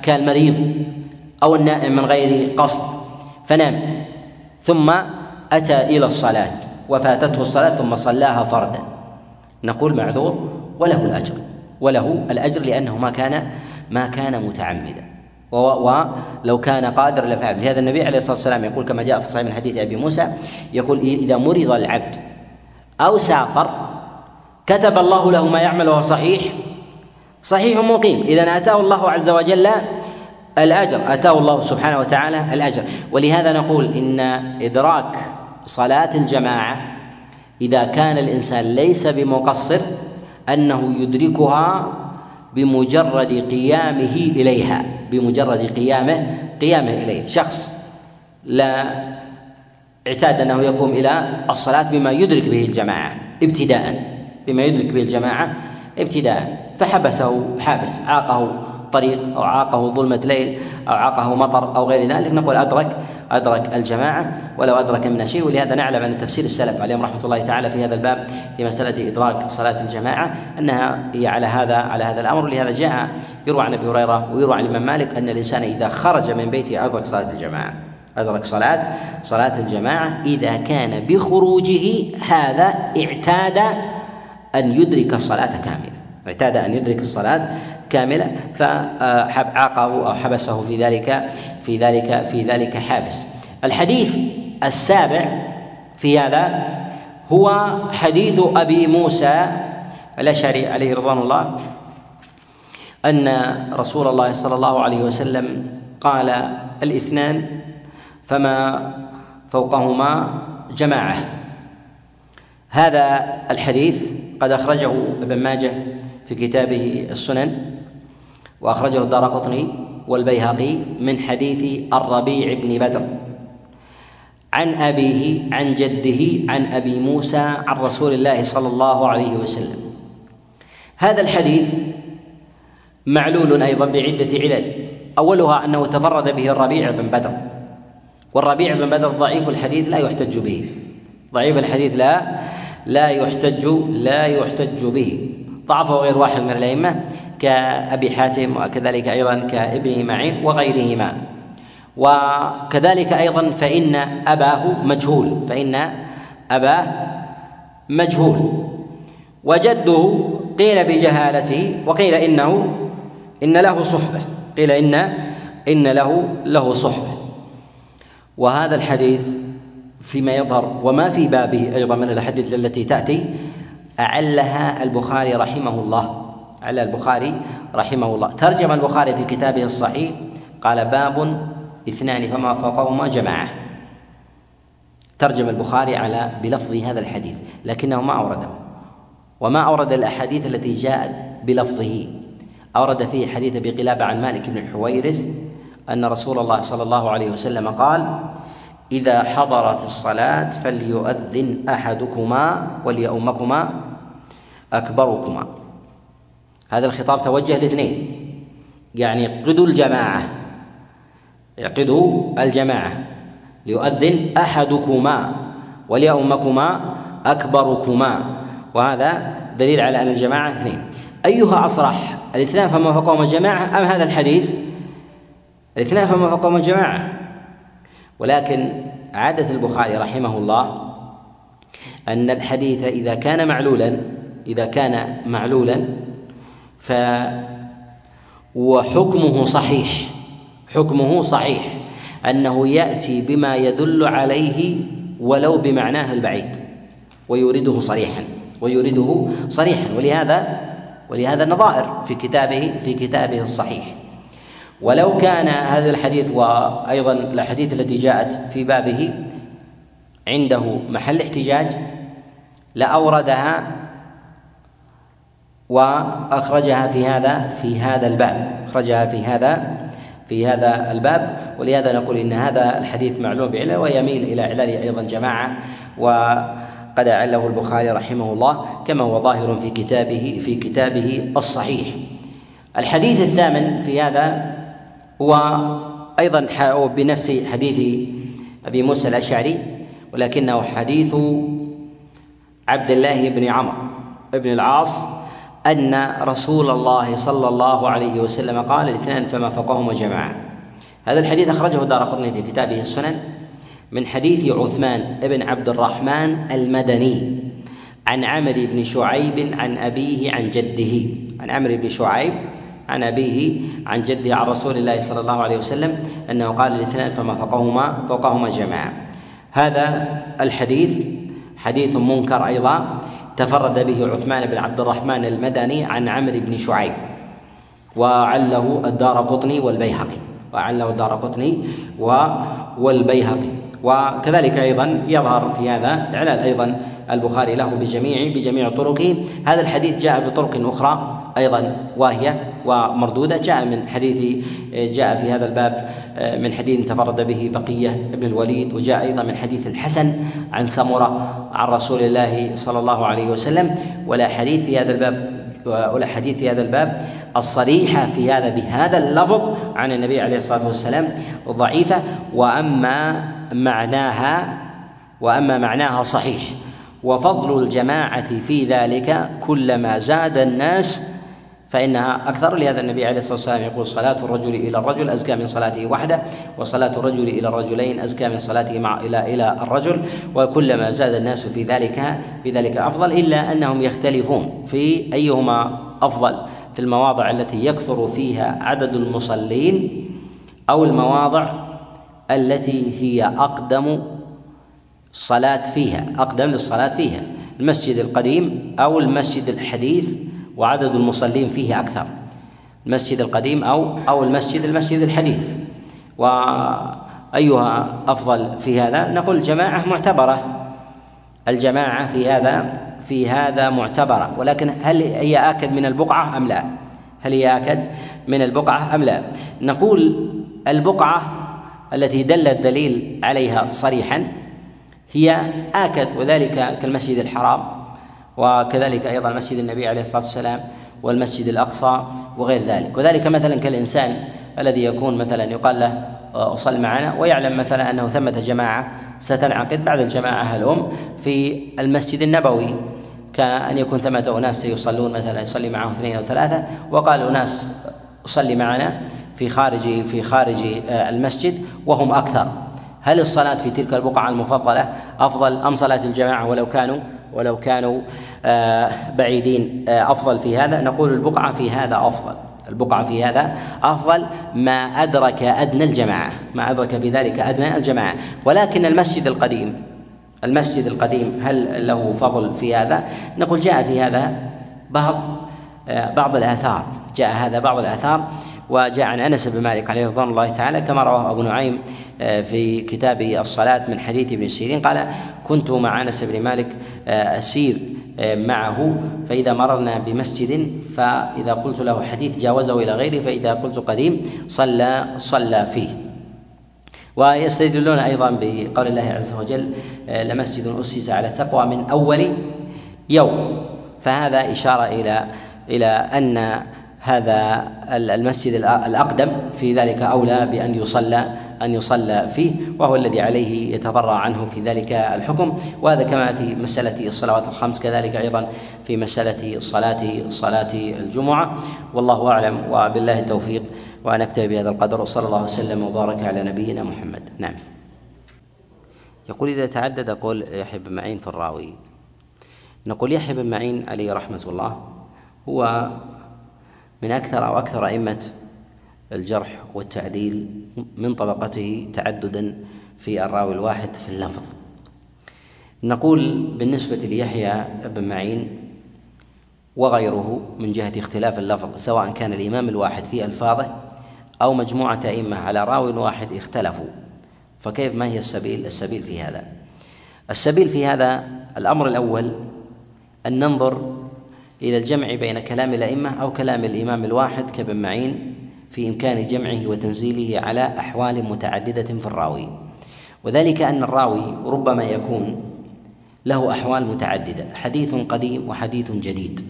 كالمريض أو النائم من غير قصد. فنام. ثم أتى إلى الصلاة. وفاتته الصلاة ثم صلاها فردا. نقول معذور وله الأجر. وله الأجر لأنه ما كان ما كان متعمدا. ولو كان قادر لفعل. لهذا النبي عليه الصلاة والسلام يقول كما جاء في صحيح من حديث أبي موسى يقول إذا مرض العبد أو سافر كتب الله له ما يعمل وهو صحيح. صحيح مقيم. إذا آتاه الله عز وجل الأجر. آتاه الله سبحانه وتعالى الأجر. ولهذا نقول إن إدراك صلاة الجماعة إذا كان الإنسان ليس بمقصر أنه يدركها بمجرد قيامه إليها بمجرد قيامه قيامه إليه. شخص لا اعتاد أنه يقوم إلى الصلاة بما يدرك به الجماعة ابتداء. بما يدرك به الجماعة ابتداء. فحبسه حابس عاقه الطريق أو عاقه ظلمة ليل أو عاقه مطر أو غير ذلك. نقول أدرك أدرك الجماعة ولو أدرك من شيء. ولهذا نعلم أن تفسير السلف عليهم رحمة الله تعالى في هذا الباب في مسألة إدراك صلاة الجماعة أنها هي على هذا على هذا الأمر. ولهذا جاء يروى عن أبي هريرة ويروى عن الإمام مالك أن الإنسان إذا خرج من بيته أدرك صلاة الجماعة. أدرك صلاة؟ صلاة الجماعة إذا كان بخروجه هذا اعتاد أن يدرك الصلاة كاملة. اعتاد أن يدرك الصلاة كاملة فعاقه أو حبسه في ذلك في ذلك في ذلك حابس. الحديث السابع في هذا هو حديث أبي موسى الأشعري عليه رضوان الله أن رسول الله صلى الله عليه وسلم قال الإثنان فما فوقهما جماعة. هذا الحديث قد أخرجه ابن ماجه في كتابه السنن وأخرجه الدار قطني والبيهقي من حديث الربيع بن بدر عن أبيه عن جده عن أبي موسى عن رسول الله صلى الله عليه وسلم. هذا الحديث معلول أيضا بعدة علل. أولها أنه تفرد به الربيع بن بدر. والربيع بن بدر ضعيف الحديث لا يحتج به. ضعيف الحديث لا لا يحتج لا يحتج به. ضعفه غير واحد من الأئمة كأبي حاتم وكذلك أيضا كابن معين وغيرهما. وكذلك أيضا فإن أباه مجهول فإن أباه مجهول. وجده قيل بجهالته وقيل إنه إن له صحبة. قيل إن إن له له صحبة. وهذا الحديث فيما يظهر وما في بابه أيضا من الأحاديث التي تأتي أعلها البخاري رحمه الله. على البخاري رحمه الله. ترجم البخاري في كتابه الصحيح قال باب اثنان فما فوقهما جماعة. ترجم البخاري على بلفظ هذا الحديث لكنه ما أورده. وما أورد الأحاديث التي جاءت بلفظه. أورد فيه حديث أبي قلابة عن مالك بن الحويرث أن رسول الله صلى الله عليه وسلم قال إذا حضرت الصلاة فليؤذن أحدكما وليؤمكما أكبركما. هذا الخطاب توجه لاثنين يعني قدوا الجماعة اعقدوا الجماعة ليؤذن أحدكما وليؤمكما أكبركما. وهذا دليل على أن الجماعة اثنين. أيها أصرح الاثنان فما فوقهما جماعة أم هذا الحديث؟ الاثنان فما فوقهما جماعة ولكن عادة البخاري رحمه الله أن الحديث إذا كان معلولا إذا كان معلولا ف وحكمه صحيح حكمه صحيح أنه يأتي بما يدل عليه ولو بمعناه البعيد ويورده صريحا ويورده صريحا. ولهذا ولهذا النظائر في كتابه في كتابه الصحيح. ولو كان هذا الحديث وأيضا الأحاديث التي جاءت في بابه عنده محل احتجاج لأوردها وأخرجها في هذا في هذا الباب أخرجها في هذا في هذا الباب. ولهذا نقول إن هذا الحديث معلوم بعله ويميل إلى علل أيضا جماعة. وقد أعله البخاري رحمه الله كما هو ظاهر في كتابه في كتابه الصحيح. الحديث الثامن في هذا هو أيضا بنفس حديث أبي موسى الأشعري ولكنه حديث عبد الله بن عمرو بن العاص أن رسول الله صلى الله عليه وسلم قال الاثنان فما فوقهما جماعة. هذا الحديث أخرجه دار قطني في كتابه السنن من حديث عثمان بن عبد الرحمن المدني عن عمرو بن شعيب عن أبيه عن جده. عن عمرو بن شعيب عن أبيه عن جده عن رسول الله صلى الله عليه وسلم أنه قال الاثنان فما فوقهما فوقهما جماعة. هذا الحديث حديث منكر أيضا تفرد به عثمان بن عبد الرحمن المدني عن عمرو بن شعيب وعله الدار قطني والبيهقي وعله الدار قطني والبيهقي. وكذلك أيضا يظهر في هذا إعلان أيضا البخاري له بجميع بجميع طرقه. هذا الحديث جاء بطرق أخرى أيضا واهية ومردودة جاء من حديث جاء في هذا الباب من حديث تفرد به بقية بن الوليد وجاء أيضا من حديث الحسن عن سمرة عن رسول الله صلى الله عليه وسلم. ولا حديث في هذا الباب والاحاديث في هذا الباب الصريحه في هذا بهذا اللفظ عن النبي عليه الصلاة والسلام ضعيفة. وأما معناها وأما معناها صحيح. وفضل الجماعة في ذلك كلما زاد الناس فإنها أكثر لهذا النبي عليه الصلاة والسلام يقول صلاة الرجل إلى الرجل أزكى من صلاته وحده وصلاة الرجل إلى الرجلين أزكى من صلاته مع إلى إلى الرجل وكلما زاد الناس في ذلك في ذلك أفضل إلا أنهم يختلفون في أيهما أفضل في المواضع التي يكثر فيها عدد المصلين أو المواضع التي هي أقدم صلاة فيها أقدم للصلاة فيها المسجد القديم أو المسجد الحديث وعدد المصلين فيه أكثر المسجد القديم أو أو المسجد المسجد الحديث وأيها أفضل في هذا نقول الجماعة معتبرة الجماعة في هذا في هذا معتبرة ولكن هل هي آكد من البقعة أم لا؟ هل هي آكد من البقعة أم لا؟ نقول البقعة التي دل الدليل عليها صريحا هي آكد وذلك كالمسجد الحرام وكذلك أيضا مسجد النبي عليه الصلاة والسلام والمسجد الأقصى وغير ذلك. وذلك مثلا كالإنسان الذي يكون مثلا يقال له أصل معنا ويعلم مثلا أنه ثمة جماعة ستنعقد بعد الجماعة الأم في المسجد النبوي. كأن يكون ثمة أناس سيصلون مثلا يصلي معهم اثنين أو ثلاثة وقال أناس صلي معنا في خارج في خارج المسجد وهم أكثر. هل الصلاة في تلك البقعة المفضلة أفضل أم صلاة الجماعة ولو كانوا ولو كانوا آه، بعيدين آه، أفضل في هذا. نقول البقعة في هذا أفضل. البقعة في هذا أفضل ما أدرك أدنى الجماعة. ما أدرك في ذلك أدنى الجماعة. ولكن المسجد القديم المسجد القديم هل له فضل في هذا؟ نقول جاء في هذا بعض آه، بعض الآثار. جاء هذا بعض الآثار وجاء عن أنس بن مالك عليه رضوان الله تعالى كما رواه أبو نعيم في كتاب الصلاة من حديث ابن سيرين قال كنت مع أنس بن مالك آه، أسير آه، معه فإذا مررنا بمسجد فإذا قلت له حديث جاوزه إلى غيره فإذا قلت قديم صلى صلى فيه. ويستدلون أيضا بقول الله عز وجل لمسجد أسس على التقوى من أول يوم. فهذا إشارة إلى إلى أن هذا المسجد الأقدم في ذلك أولى بأن يصلى أن يصلى فيه وهو الذي عليه يتبرع عنه في ذلك الحكم. وهذا كما في مسألة الصلوات الخمس كذلك أيضا في مسألة صلاة صلاة الجمعة. والله أعلم وبالله التوفيق وأن أكتفي بهذا القدر. وصلى الله وسلم وبارك على نبينا محمد. نعم. يقول إذا تعدد قول يحيى بن معين في الراوي. نقول يحيى بن معين عليه رحمة الله هو من أكثر أو أكثر أئمة الجرح والتعديل من طبقته تعددا في الراوي الواحد في اللفظ. نقول بالنسبة ليحيى بن معين وغيره من جهة اختلاف اللفظ سواء كان الإمام الواحد في ألفاظه أو مجموعة أئمة على راوي واحد اختلفوا. فكيف ما هي السبيل؟ السبيل في هذا. السبيل في هذا الأمر الأول أن ننظر إلى الجمع بين كلام الأئمة أو كلام الإمام الواحد كابن معين في إمكان جمعه وتنزيله على أحوال متعددة في الراوي. وذلك أن الراوي ربما يكون له أحوال متعددة حديث قديم وحديث جديد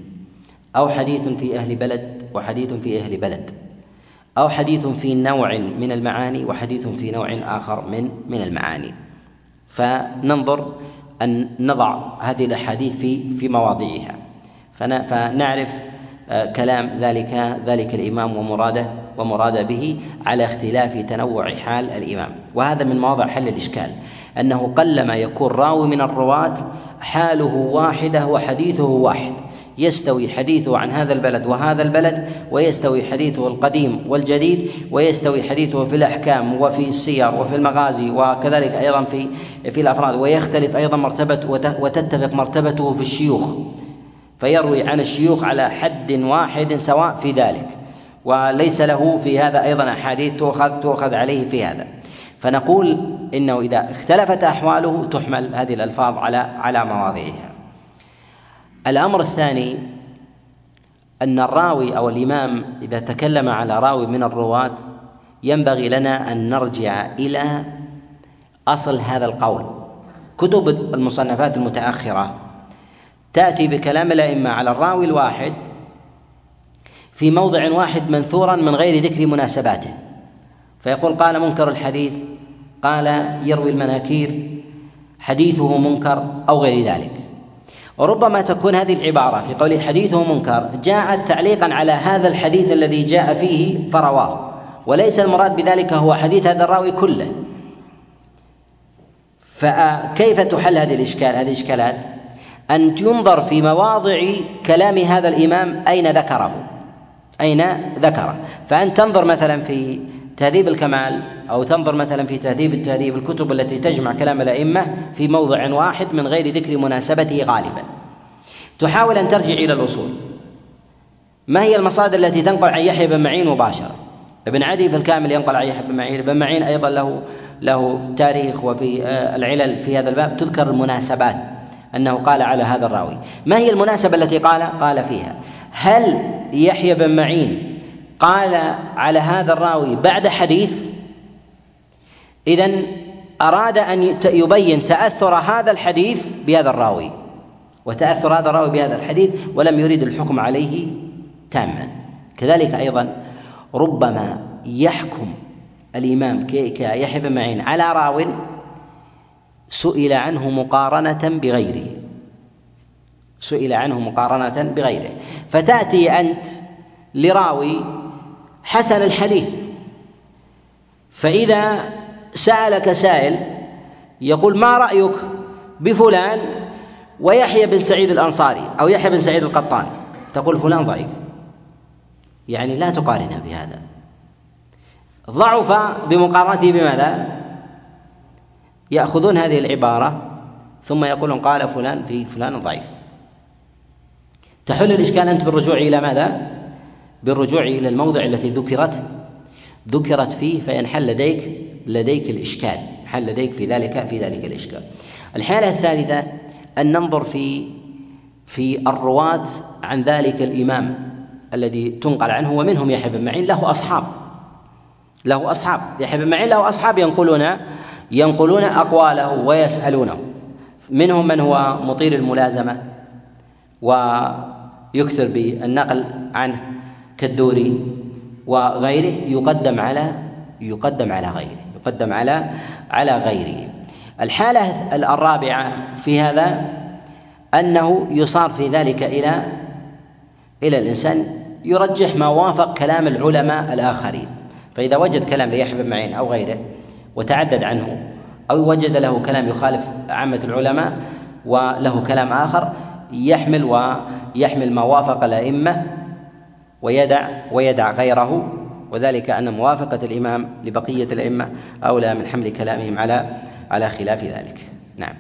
أو حديث في أهل بلد وحديث في أهل بلد أو حديث في نوع من المعاني وحديث في نوع آخر من من المعاني. فننظر أن نضع هذه الأحاديث في في مواضعها. فنعرف آه، كلام ذلك ذلك الإمام ومراده ومراد به على اختلاف تنوع حال الإمام. وهذا من مواضع حل الإشكال. أنه قلما يكون راوي من الرواة حاله واحدة وحديثه واحد. يستوي حديثه عن هذا البلد وهذا البلد ويستوي حديثه القديم والجديد ويستوي حديثه في الأحكام وفي السير وفي المغازي وكذلك أيضا في في الأفراد. ويختلف أيضا مرتبة وتتفق مرتبته في الشيوخ. فيروي عن الشيوخ على حد واحد سواء في ذلك. وليس له في هذا أيضا أحاديث تؤخذ تؤخذ عليه في هذا. فنقول إنه إذا اختلفت أحواله تحمل هذه الألفاظ على على مواضعها. الأمر الثاني أن الراوي أو الإمام إذا تكلم على راوي من الرواة ينبغي لنا أن نرجع إلى أصل هذا القول. كتب المصنفات المتأخرة تأتي بكلام الأئمة على الراوي الواحد في موضع واحد منثورا من غير ذكر مناسباته. فيقول قال منكر الحديث قال يروي المناكير حديثه منكر أو غير ذلك. وربما تكون هذه العبارة في قوله حديثه منكر جاءت تعليقا على هذا الحديث الذي جاء فيه فرواه. وليس المراد بذلك هو حديث هذا الراوي كله. فكيف تحل هذه الإشكال؟ هذه الإشكالات أن ينظر في مواضع كلام هذا الإمام أين ذكره. أين ذكره فأن تنظر مثلا في تهذيب الكمال أو تنظر مثلا في تهذيب التهذيب الكتب التي تجمع كلام الأئمة في موضع واحد من غير ذكر مناسبته غالبا. تحاول أن ترجع إلى الأصول. ما هي المصادر التي تنقل عن يحيى بن معين مباشرة؟ ابن عدي في الكامل ينقل عن يحيى بن معين. ابن معين أيضا له له تاريخ وفي آه، العلل في هذا الباب. تذكر المناسبات أنه قال على هذا الراوي. ما هي المناسبة التي قال؟ قال فيها هل يحيى بن معين قال على هذا الراوي بعد حديث؟ اذا أراد أن يبين تأثر هذا الحديث بهذا الراوي. وتأثر هذا الراوي بهذا الحديث ولم يريد الحكم عليه تاما. كذلك أيضا ربما يحكم الإمام كيحيى بن معين على راو سئل عنه مقارنة بغيره. سئل عنه مقارنة بغيره. فتأتي أنت لراوي حسن الحديث. فإذا سألك سائل يقول ما رأيك بفلان ويحيى بن سعيد الأنصاري أو يحيى بن سعيد القطان؟ تقول فلان ضعيف. يعني لا تقارنه بهذا. ضعف بمقارنته بماذا؟ يأخذون هذه العبارة ثم يقولون قال فلان في فلان ضعيف. تحل الإشكال أنت بالرجوع إلى ماذا؟ بالرجوع إلى الموضع التي ذكرت ذكرت فيه فينحل لديك لديك الإشكال حل لديك في ذلك في ذلك الإشكال. الحالة الثالثة أن ننظر في في الرواة عن ذلك الإمام الذي تنقل عنه ومنهم يحيى بن معين له أصحاب. له أصحاب. يحيى بن معين له أصحاب ينقلون ينقلون أقواله ويسألونه. منهم من هو مطيل الملازمة ويكثر بالنقل عنه كالدوري وغيره يقدم على يقدم على غيره يقدم على على غيره. الحالة الرابعة في هذا أنه يصار في ذلك إلى إلى الإنسان يرجح ما وافق كلام العلماء الآخرين. فإذا وجد كلام ليحيى بن معين أو غيره وتعدد عنه أو وجد له كلام يخالف عامة العلماء وله كلام آخر يحمل ويحمل ما وافق الأئمة ويدع ويدع غيره وذلك أن موافقة الإمام لبقية الأئمة أولى من حمل كلامهم على على خلاف ذلك. نعم.